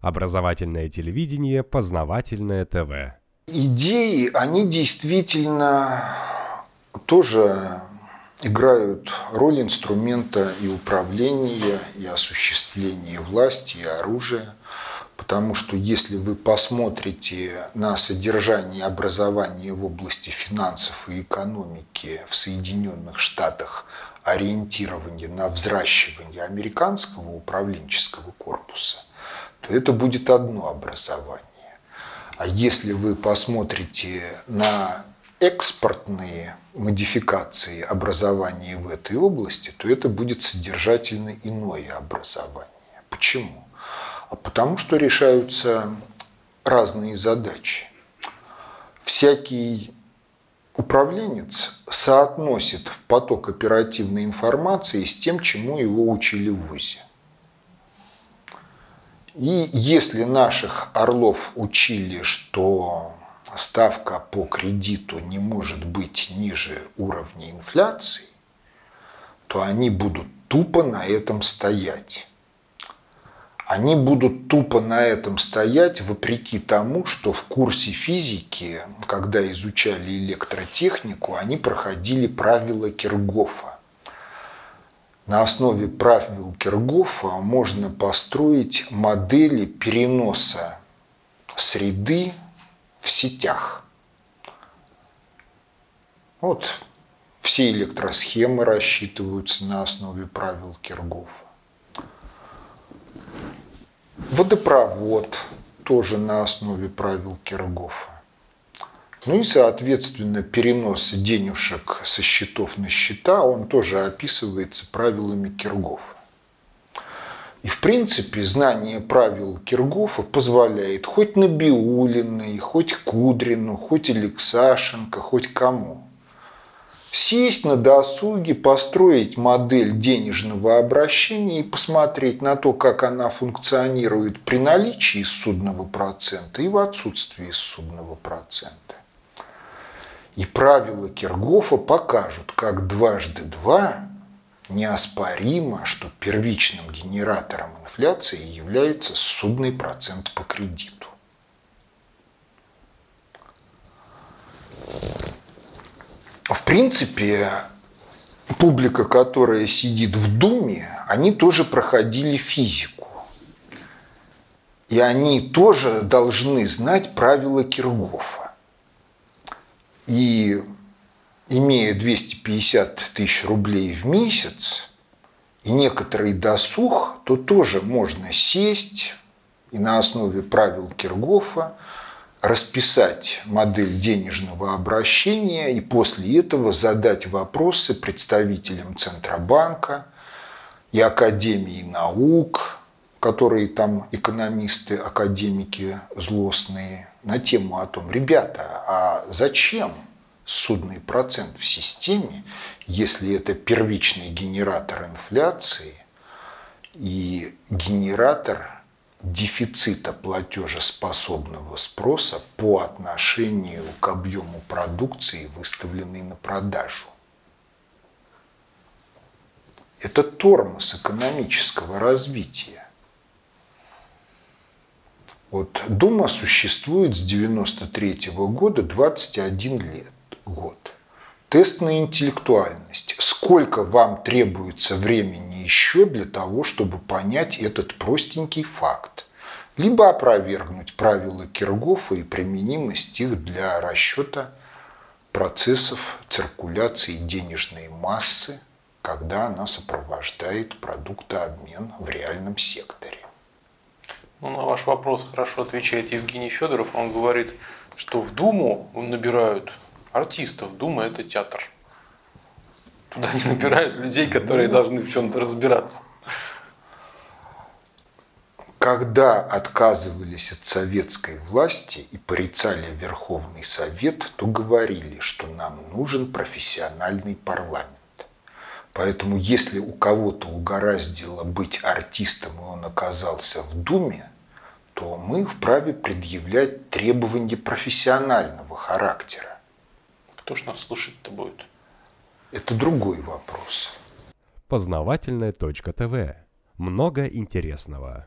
Образовательное телевидение, познавательное ТВ. Идеи, они действительно тоже играют роль инструмента и управления, и осуществления власти, и оружия. Потому что если вы посмотрите на содержание образования в области финансов и экономики в Соединенных Штатах, ориентирование на взращивание американского управленческого корпуса, то это будет одно образование. А если вы посмотрите на экспортные модификации образования в этой области, то это будет содержательно иное образование. Почему? А потому что решаются разные задачи. Всякий управленец соотносит поток оперативной информации с тем, чему его учили в ВУЗе. И если наших орлов учили, что ставка по кредиту не может быть ниже уровня инфляции, то они будут тупо на этом стоять. Они будут тупо на этом стоять вопреки тому, что в курсе физики, когда изучали электротехнику, они проходили правила Киргофа. На основе правил Киргофа можно построить модели переноса среды в сетях. Вот все электросхемы рассчитываются на основе правил Киргофа. Водопровод тоже на основе правил Киргофа. Ну и, соответственно, перенос денежек со счетов на счета, он тоже описывается правилами Киргофа. И, в принципе, знание правил Киргофа позволяет хоть Набиулиной, хоть Кудрину, хоть Алексашенко, хоть кому сесть на досуге, построить модель денежного обращения и посмотреть на то, как она функционирует при наличии судного процента и в отсутствии судного процента. И правила Киргофа покажут, как дважды два неоспоримо, что первичным генератором инфляции является судный процент по кредиту. В принципе, публика, которая сидит в Думе, они тоже проходили физику. И они тоже должны знать правила Киргофа. И имея 250 тысяч рублей в месяц и некоторый досуг, то тоже можно сесть и на основе правил Киргофа расписать модель денежного обращения и после этого задать вопросы представителям Центробанка и Академии наук, которые там экономисты, академики злостные, на тему о том, ребята, а зачем судный процент в системе, если это первичный генератор инфляции и генератор дефицита платежеспособного спроса по отношению к объему продукции, выставленной на продажу. Это тормоз экономического развития. Вот Дума существует с 93 года 21 лет, год. Тест на интеллектуальность. Сколько вам требуется времени еще для того, чтобы понять этот простенький факт? Либо опровергнуть правила Киргофа и применимость их для расчета процессов циркуляции денежной массы, когда она сопровождает продуктообмен в реальном секторе. Ну, на ваш вопрос хорошо отвечает Евгений Федоров. Он говорит, что в Думу набирают артистов. Дума – это театр. Туда не набирают людей, которые должны в чем-то разбираться. Когда отказывались от советской власти и порицали Верховный Совет, то говорили, что нам нужен профессиональный парламент. Поэтому если у кого-то угораздило быть артистом, и он оказался в Думе, то мы вправе предъявлять требования профессионального характера. Кто ж нас слушать-то будет? Это другой вопрос. Познавательная точка ТВ. Много интересного.